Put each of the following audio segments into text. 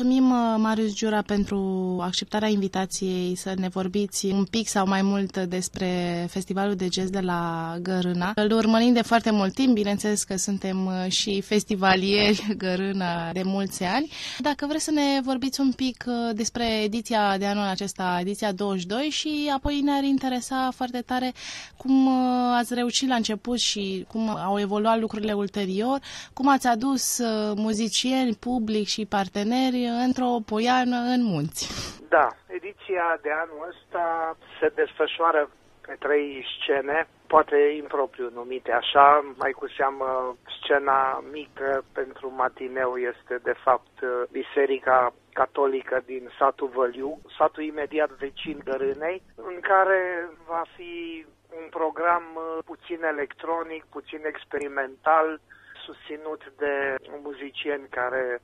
Mulțumim, uh, Marius Giura, pentru acceptarea invitației să ne vorbiți un pic sau mai mult despre Festivalul de Jazz de la Gărâna. Îl urmărim de foarte mult timp, bineînțeles că suntem uh, și festivalieri Gărâna de mulți ani. Dacă vreți să ne vorbiți un pic uh, despre ediția de anul acesta, ediția 22, și apoi ne-ar interesa foarte tare cum ați reușit la început și cum au evoluat lucrurile ulterior, cum ați adus muzicieni, public și parteneri într-o poiană în munți. Da, ediția de anul ăsta se desfășoară pe trei scene, poate impropriu numite așa, mai cu seamă scena mică pentru matineu este de fapt Biserica Catolică din satul Văliu, satul imediat vecin Gărânei, în care va fi un program puțin electronic, puțin experimental, susținut de muzicieni care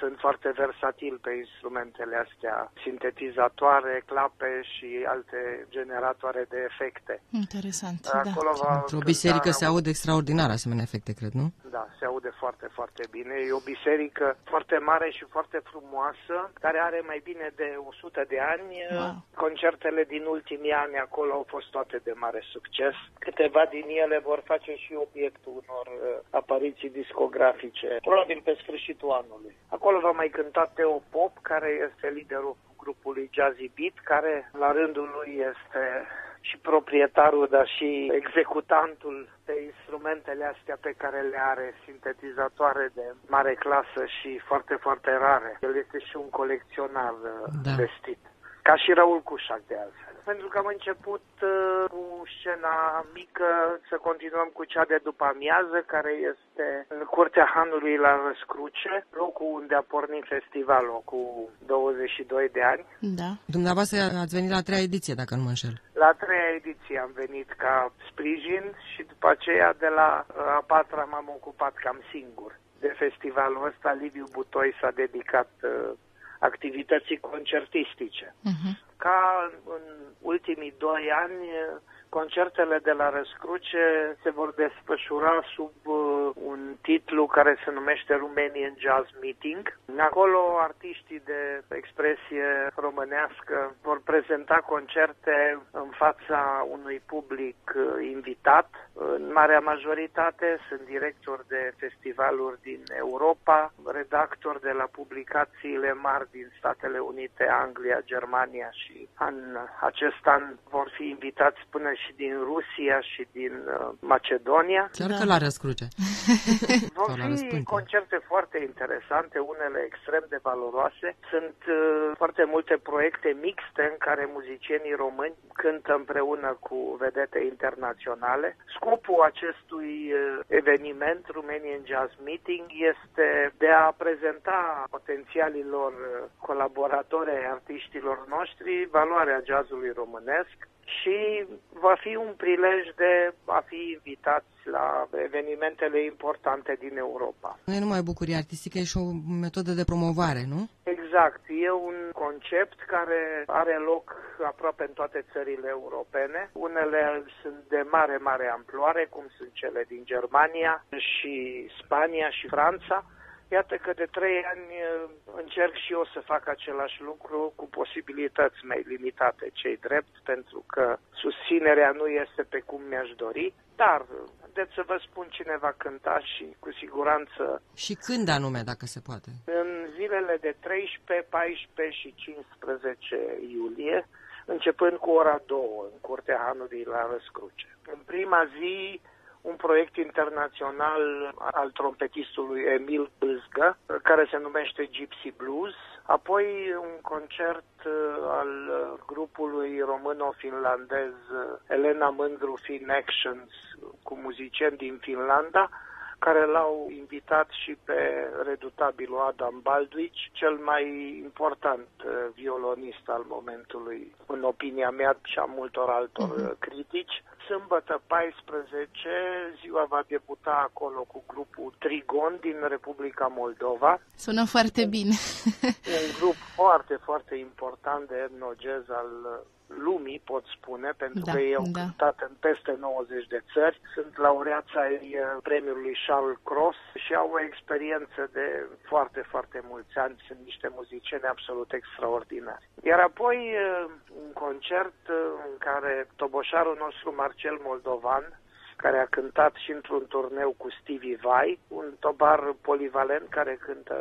sunt foarte versatil pe instrumentele astea, sintetizatoare, clape și alte generatoare de efecte. Interesant, Acolo da. Va Într-o biserică se aude extraordinar asemenea efecte, cred, nu? Da, se aude foarte, foarte bine. E o biserică foarte mare și foarte frumoasă, care are mai bine de 100 de ani. Wow. Concertele din ultimii ani acolo au fost toate de mare succes. Câteva din ele vor face și obiectul unor uh, apariții discografice, probabil pe sfârșitul anului. Acolo va mai cânta Teo Pop, care este liderul grupului Jazzy Beat, care la rândul lui este și proprietarul, dar și executantul de instrumentele astea pe care le are, sintetizatoare de mare clasă și foarte, foarte rare. El este și un colecționar da. vestit. Ca și Raul Cușac, de altfel pentru că am început uh, cu scena mică, să continuăm cu cea de după amiază, care este în Curtea Hanului la Răscruce, locul unde a pornit festivalul cu 22 de ani. Da. Dumneavoastră ați venit la treia ediție, dacă nu mă înșel. La treia ediție am venit ca sprijin și după aceea de la uh, a patra m-am ocupat cam singur de festivalul ăsta. Liviu Butoi s-a dedicat uh, activității concertistice. Uh-huh. Ca în ultimii doi ani, Concertele de la Răscruce se vor desfășura sub uh, un titlu care se numește Romanian Jazz Meeting. Acolo artiștii de expresie românească vor prezenta concerte în fața unui public uh, invitat. În marea majoritate sunt directori de festivaluri din Europa, redactori de la publicațiile mari din Statele Unite, Anglia, Germania și în acest an vor fi invitați până și din Rusia și din uh, Macedonia. Chiar că la răscruce. Vor fi concerte foarte interesante, unele extrem de valoroase. Sunt uh, foarte multe proiecte mixte în care muzicienii români cântă împreună cu vedete internaționale. Scopul acestui uh, eveniment, Romanian Jazz Meeting, este de a prezenta potențialilor uh, colaboratori ai artiștilor noștri valoarea jazzului românesc, și va fi un prilej de a fi invitați la evenimentele importante din Europa. Nu e numai bucurie artistică, e și o metodă de promovare, nu? Exact. E un concept care are loc aproape în toate țările europene. Unele sunt de mare, mare amploare, cum sunt cele din Germania și Spania și Franța Iată că de trei ani uh, încerc și eu să fac același lucru cu posibilități mai limitate, cei drept, pentru că susținerea nu este pe cum mi-aș dori, dar de să vă spun cine va cânta și cu siguranță... Și când anume, dacă se poate? În zilele de 13, 14 și 15 iulie, începând cu ora 2 în Curtea Hanului la Răscruce. În prima zi un proiect internațional al trompetistului Emil Bâzgă, care se numește Gypsy Blues, apoi un concert uh, al uh, grupului româno-finlandez uh, Elena Mândru Fin Actions cu muzicieni din Finlanda, care l-au invitat și pe redutabilul Adam Baldwich, cel mai important violonist al momentului, în opinia mea și a multor altor uh-huh. critici sâmbătă 14, ziua va debuta acolo cu grupul Trigon din Republica Moldova. Sună foarte bine. un grup foarte, foarte important de etnogez al lumii, pot spune, pentru da, că ei au da. cântat în peste 90 de țări, sunt laureați ai uh, premiului Charles Cross și au o experiență de foarte, foarte mulți ani, sunt niște muzicieni absolut extraordinari. Iar apoi uh, un concert uh, în care toboșarul nostru Marcel Moldovan care a cântat și într-un turneu cu Stevie Vai, un tobar polivalent care cântă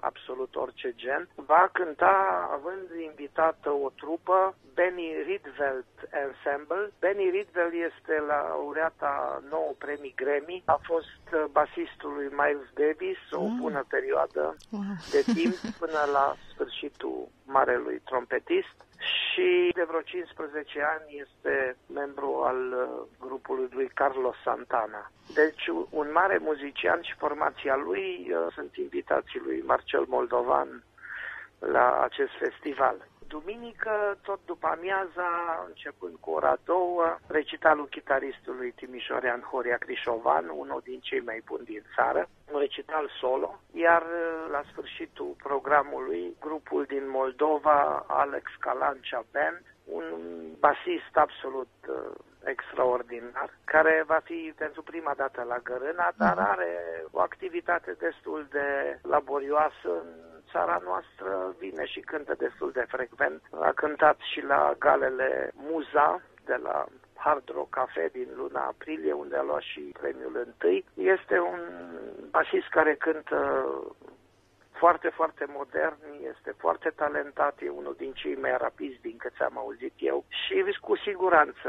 absolut orice gen. Va cânta având invitată o trupă, Benny Rietveld Ensemble. Benny Rietveld este laureata nouă premii Grammy, a fost basistul lui Miles Davis o mm. bună perioadă de timp până la sfârșitul marelui trompetist și de vreo 15 ani este membru al uh, grupului lui Carlos Santana. Deci un mare muzician și formația lui uh, sunt invitații lui Marcel Moldovan la acest festival. Duminică, tot după amiaza, începând cu ora două, recitalul chitaristului Timișorean Horia Crișovan, unul din cei mai buni din țară, un recital solo, iar uh, la sfârșitul programului, grupul din Moldova, Alex Calancea Band, un basist absolut uh, extraordinar, care va fi pentru prima dată la Gărâna, dar mhm. are o activitate destul de laborioasă în țara noastră vine și cântă destul de frecvent. A cântat și la galele Muza de la Hard Rock Cafe din luna aprilie, unde a luat și premiul întâi. Este un basist care cântă foarte, foarte modern, este foarte talentat, e unul din cei mai rapizi din cât am auzit eu și cu siguranță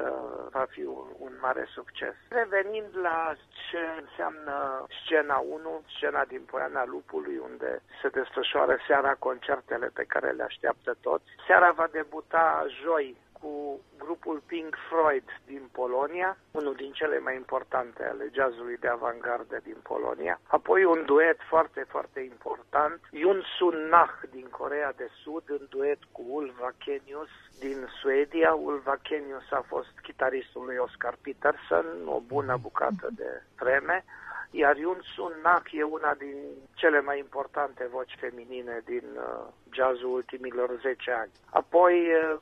va fi un, un mare succes. Revenind la ce înseamnă scena 1, scena din Poiana Lupului, unde se desfășoară seara concertele pe care le așteaptă toți. Seara va debuta joi cu grupul Pink Floyd din Polonia, unul din cele mai importante ale jazzului de avantgardă din Polonia. Apoi un duet foarte, foarte important, Yun Sun Nah din Corea de Sud, în duet cu Ulva Kenius din Suedia. Ulva Kenius a fost chitaristul lui Oscar Peterson, o bună bucată de vreme iar Yun Sun Nak e una din cele mai importante voci feminine din uh, jazzul ultimilor 10 ani. Apoi uh,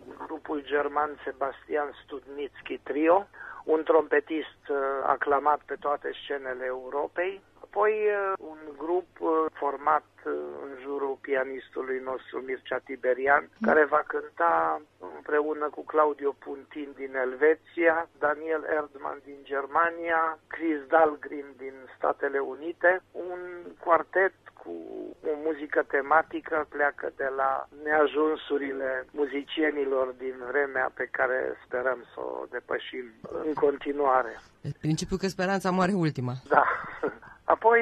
grupul german Sebastian Studnitsky Trio, un trompetist uh, aclamat pe toate scenele Europei, apoi uh, un grup uh, format uh, în jurul pianistului nostru Mircea Tiberian, mm. care va cânta împreună cu Claudio Puntin din Elveția, Daniel Erdmann din Germania, Chris Dahlgren din Statele Unite, un quartet cu o muzică tematică pleacă de la neajunsurile muzicienilor din vremea pe care sperăm să o depășim în continuare. Principiul că speranța moare ultima. Da. Apoi,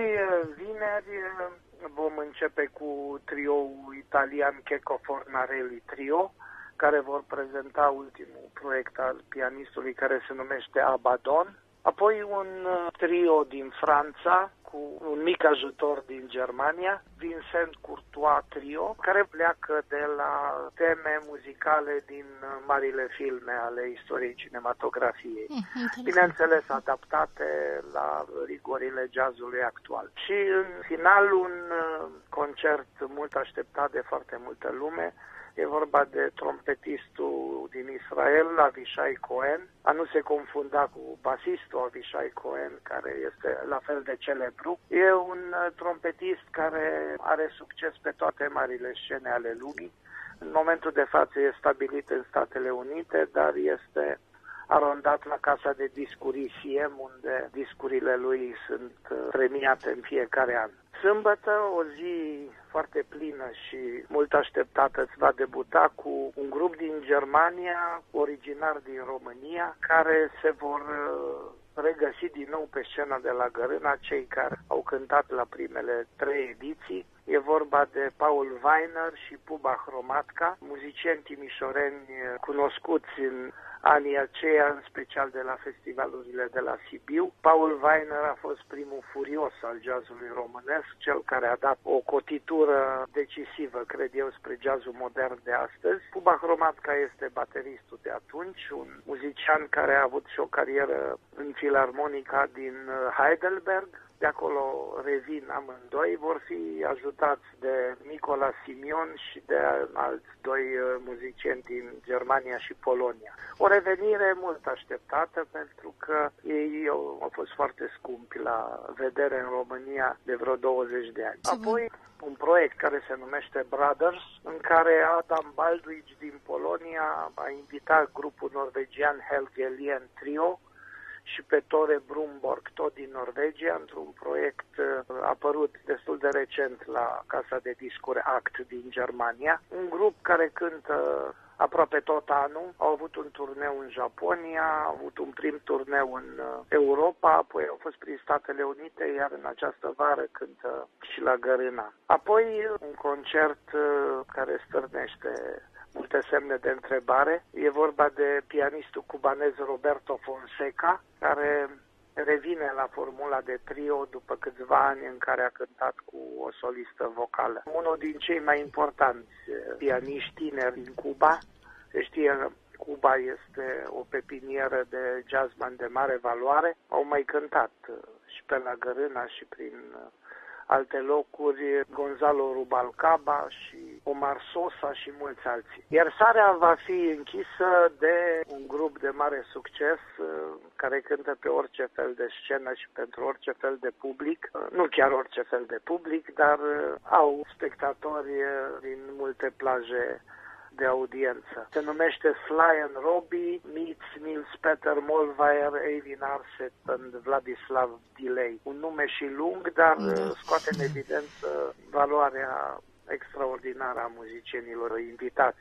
vineri, vom începe cu trioul italian Checo Fornarelli Trio, care vor prezenta ultimul proiect al pianistului care se numește Abaddon. Apoi un trio din Franța, cu un mic ajutor din Germania, Vincent Courtois Trio, care pleacă de la teme muzicale din marile filme ale istoriei cinematografiei. Mm, Bineînțeles, adaptate la rigorile jazzului actual. Și în final un uh, concert mult așteptat de foarte multă lume, E vorba de trompetistul din Israel, Avishai Cohen, a nu se confunda cu basistul Avishai Cohen, care este la fel de celebru. E un uh, trompetist care are succes pe toate marile scene ale lumii. În momentul de față e stabilit în Statele Unite, dar este arondat la casa de discuri ICM, unde discurile lui sunt uh, premiate în fiecare an. Sâmbătă, o zi foarte plină și mult așteptată, îți va debuta cu un grup din Germania, originar din România, care se vor uh, regăsi din nou pe scena de la Gărâna cei care au cântat la primele trei ediții. E vorba de Paul Weiner și Puba Hromatca, muzicieni timișoreni uh, cunoscuți în anii aceia, în special de la festivalurile de la Sibiu. Paul Weiner a fost primul furios al jazzului românesc, cel care a dat o cotitură decisivă, cred eu, spre jazzul modern de astăzi. Cuba Hromatca este bateristul de atunci, un muzician care a avut și o carieră în filarmonica din Heidelberg, de acolo revin amândoi, vor fi ajutați de Nicola Simion și de alți doi uh, muzicieni din Germania și Polonia. O revenire mult așteptată pentru că ei au, au fost foarte scumpi la vedere în România de vreo 20 de ani. Apoi un proiect care se numește Brothers, în care Adam Baldwich din Polonia a invitat grupul norvegian Helgelien Trio și pe Tore Brumborg, tot din Norvegia, într-un proiect uh, apărut destul de recent la Casa de Discuri Act din Germania. Un grup care cântă aproape tot anul. Au avut un turneu în Japonia, au avut un prim turneu în uh, Europa, apoi au fost prin Statele Unite, iar în această vară cântă și la Gărâna. Apoi un concert uh, care stârnește multe semne de întrebare. E vorba de pianistul cubanez Roberto Fonseca, care revine la formula de trio după câțiva ani în care a cântat cu o solistă vocală. Unul din cei mai importanți pianiști tineri din Cuba, se știe Cuba este o pepinieră de jazzman de mare valoare. Au mai cântat și pe la Gărâna și prin alte locuri, Gonzalo Rubalcaba și Omar Sosa și mulți alții. Iar sarea va fi închisă de un grup de mare succes uh, care cântă pe orice fel de scenă și pentru orice fel de public. Uh, nu chiar orice fel de public, dar uh, au spectatori din multe plaje de audiență. Se numește Sly and Robbie meets Nils Peter Molvaier, Eileen Arset and Vladislav Delay. Un nume și lung, dar da. scoate în evidență valoarea extraordinară a muzicienilor invitați.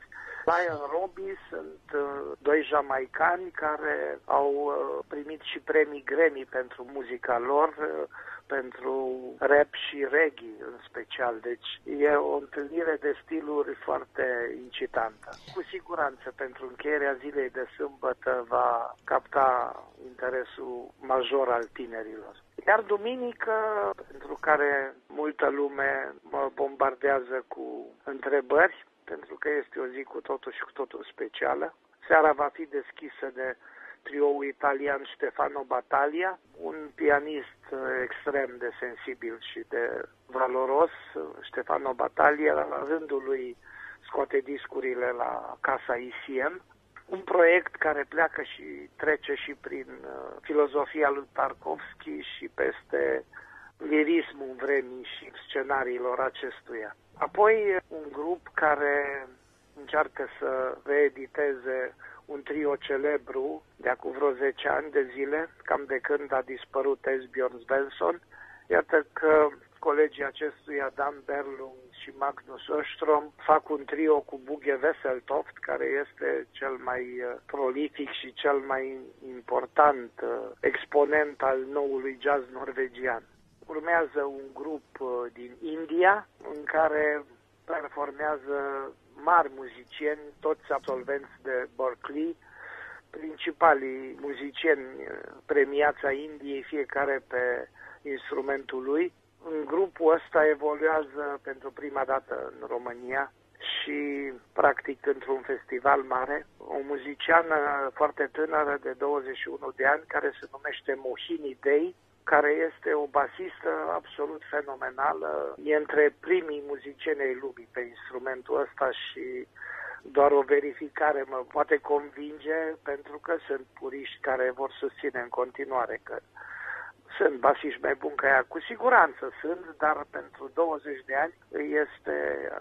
Lion Robbie sunt uh, doi jamaicani care au uh, primit și premii Grammy pentru muzica lor, uh, pentru rap și reggae în special. Deci e o întâlnire de stiluri foarte incitantă. Cu siguranță pentru încheierea zilei de sâmbătă va capta interesul major al tinerilor. Iar duminică, pentru care multă lume mă bombardează cu întrebări, pentru că este o zi cu totul și cu totul specială, seara va fi deschisă de trioul italian Stefano Battaglia, un pianist extrem de sensibil și de valoros. Stefano Battaglia, la rândul lui, scoate discurile la Casa ICM, un proiect care pleacă și trece și prin uh, filozofia lui Tarkovski și peste lirismul vremii și scenariilor acestuia. Apoi un grup care încearcă să reediteze un trio celebru de acum vreo 10 ani de zile, cam de când a dispărut Esbjörn Svensson. Iată că colegii acestuia, Dan Berlung și Magnus Östrom, fac un trio cu Bugge Wesseltoft, care este cel mai uh, prolific și cel mai important uh, exponent al noului jazz norvegian. Urmează un grup uh, din India, în care performează mari muzicieni, toți absolvenți de Berkeley, principalii muzicieni premiați a Indiei, fiecare pe instrumentul lui. În grupul ăsta evoluează pentru prima dată în România și practic într-un festival mare, o muziciană foarte tânără de 21 de ani care se numește Mohini Day, care este o basistă absolut fenomenală. E între primii muzicieni ai lumii pe instrumentul ăsta și doar o verificare mă poate convinge pentru că sunt puriști care vor susține în continuare că sunt basiști mai buni ca ea, cu siguranță sunt, dar pentru 20 de ani este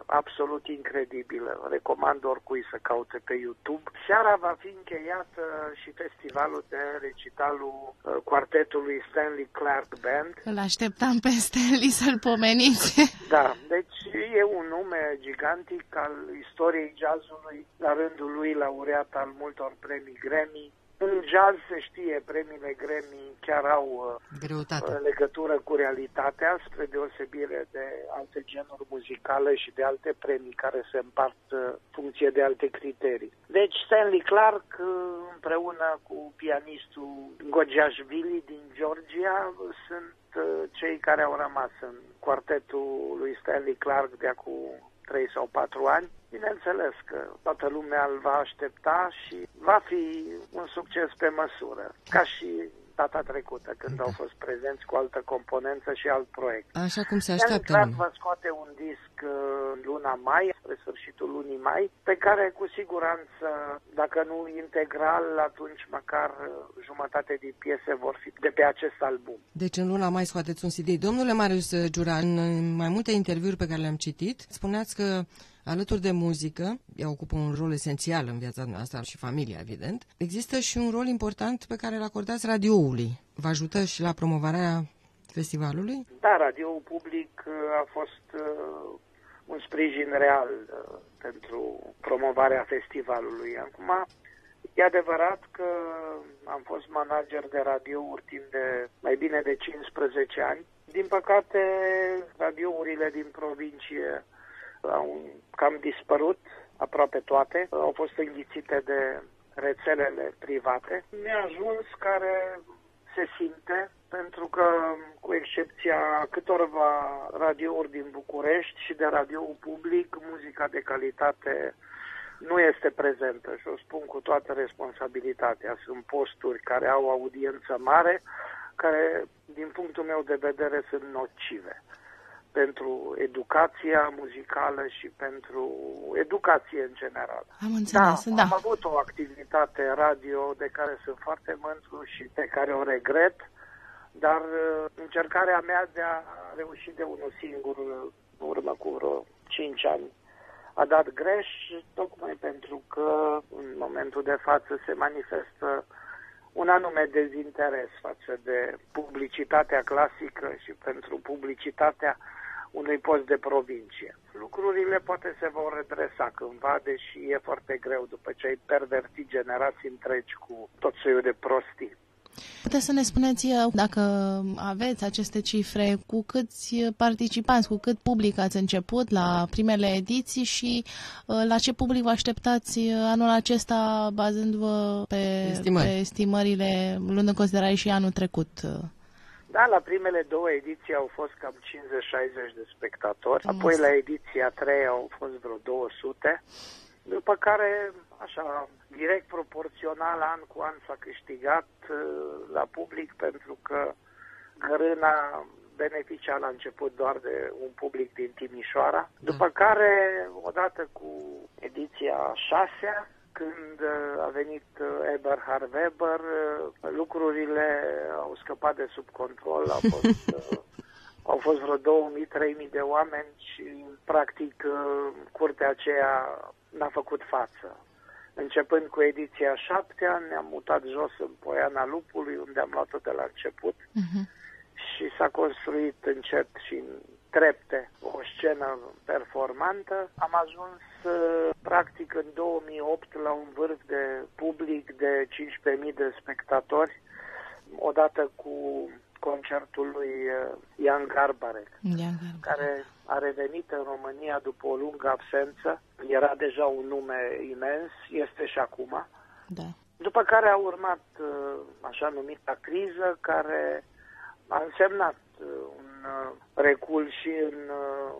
absolut incredibilă. Recomand oricui să caute pe YouTube. Seara va fi încheiată și festivalul de recitalul uh, quartetului Stanley Clark Band. Îl așteptam pe Stanley să-l pomeniți. Da, deci e un nume gigantic al istoriei jazzului, la rândul lui laureat al multor premii Grammy, în jazz se știe, premiile Grammy chiar au uh, Greutate. Uh, legătură cu realitatea, spre deosebire de alte genuri muzicale și de alte premii care se împart uh, funcție de alte criterii. Deci Stanley Clark împreună cu pianistul Gogiashvili din Georgia sunt cei care au rămas în quartetul lui Stanley Clark de acum 3 sau 4 ani. Bineînțeles că toată lumea îl va aștepta și va fi un succes pe măsură, ca și data trecută, când da. au fost prezenți cu altă componență și alt proiect. Așa cum se așteaptă. Iar va scoate un disc uh, în luna mai, spre sfârșitul lunii mai, pe care cu siguranță, dacă nu integral, atunci măcar uh, jumătate din piese vor fi de pe acest album. Deci în luna mai scoateți un CD. Domnule Marius Giura, în mai multe interviuri pe care le-am citit, spuneați că Alături de muzică, ea ocupă un rol esențial în viața noastră și familia, evident, există și un rol important pe care îl acordați radioului. Vă ajută și la promovarea festivalului? Da, radioul public uh, a fost uh, un sprijin real uh, pentru promovarea festivalului. Acum, e adevărat că am fost manager de radiouri timp de mai bine de 15 ani. Din păcate, radiourile din provincie au cam dispărut aproape toate, au fost înghițite de rețelele private. Mi-a ajuns care se simte pentru că, cu excepția câtorva radiouri din București și de radioul public, muzica de calitate nu este prezentă și o spun cu toată responsabilitatea. Sunt posturi care au audiență mare, care, din punctul meu de vedere, sunt nocive pentru educația muzicală și pentru educație în general. Am înțeles, da. da. Am avut o activitate radio de care sunt foarte mândru și pe care o regret, dar uh, încercarea mea de a reuși de unul singur, în urmă cu vreo 5 ani, a dat greș, tocmai pentru că în momentul de față se manifestă un anume dezinteres față de publicitatea clasică și pentru publicitatea unui post de provincie. Lucrurile poate se vor redresa cândva, deși e foarte greu după ce ai perverti generații întregi cu tot soiul de prostii. Puteți să ne spuneți uh, dacă aveți aceste cifre, cu câți participanți, cu cât public ați început la primele ediții și uh, la ce public vă așteptați uh, anul acesta, bazându-vă pe, Estimări. pe estimările, luând în considerare și anul trecut? Da, la primele două ediții au fost cam 50-60 de spectatori, Frumos. apoi la ediția 3 au fost vreo 200, după care, așa, direct proporțional, an cu an s-a câștigat uh, la public pentru că Gărâna beneficia la început doar de un public din Timișoara, după care, odată cu ediția 6 când uh, a venit uh, Eberhard Weber, uh, lucrurile au scăpat de sub control, au fost, au fost vreo 2000-3000 de oameni și, practic, curtea aceea n-a făcut față. Începând cu ediția 7 ne-am mutat jos în Poiana Lupului, unde am luat-o de la început uh-huh. și s-a construit încet și în trepte o scenă performantă. Am ajuns uh, practic în 2008 la un vârf de public de 15.000 de spectatori, odată cu concertul lui uh, Ian Garbarek, Ian Garbarek, care a revenit în România după o lungă absență. Era deja un nume imens, este și acum. Da. După care a urmat uh, așa numita criză, care a însemnat un Uh, recul și în uh,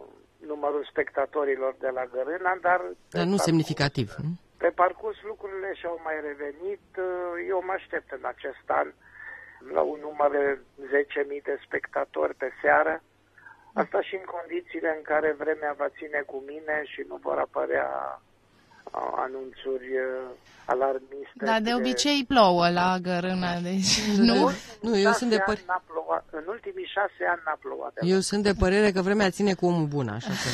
numărul spectatorilor de la Gărâna, dar... Dar nu parcurs, semnificativ. Pe parcurs lucrurile și-au mai revenit. Uh, eu mă aștept în acest an la un număr de 10.000 de spectatori pe seară. Asta și în condițiile în care vremea va ține cu mine și nu vor apărea anunțuri alarmiste. Da, de obicei plouă la Gărâna, deci nu? Nu, eu sunt de părere... În ultimii șase ani n-a plouat. Eu sunt de părere că vremea ține cu omul bun, așa că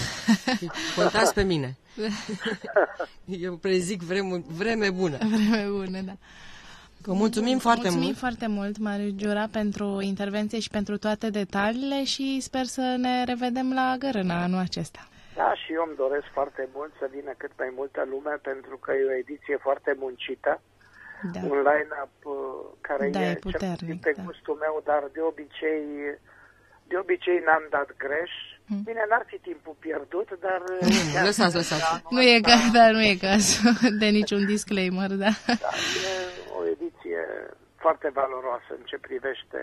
contați pe mine. Eu prezic vreme, vreme bună. Vreme bună, da. Că mulțumim foarte mulțumim mult. foarte mult, Mariu Giura, pentru intervenție și pentru toate detaliile și sper să ne revedem la Gărâna anul acesta. Da, și eu îmi doresc foarte mult să vină cât mai multă lume pentru că e o ediție foarte muncită. Da. Un line-up uh, care da, e, e puternic, pe da. gustul meu, dar de obicei de obicei n-am dat greș. Hmm. Bine, n-ar fi timpul pierdut, dar... Mm, lăsați, lăsați. Nu e, ca, dar nu e cazul de niciun disclaimer, da. da. E o ediție foarte valoroasă în ce privește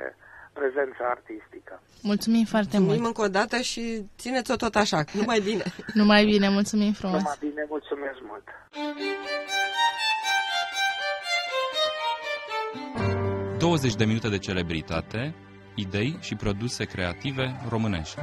prezența artistică. Mulțumim foarte mulțumim mult. încă o dată și țineți-o tot așa, numai bine. numai bine, mulțumim frumos. Numai bine, mulțumesc mult. 20 de minute de celebritate, idei și produse creative românești.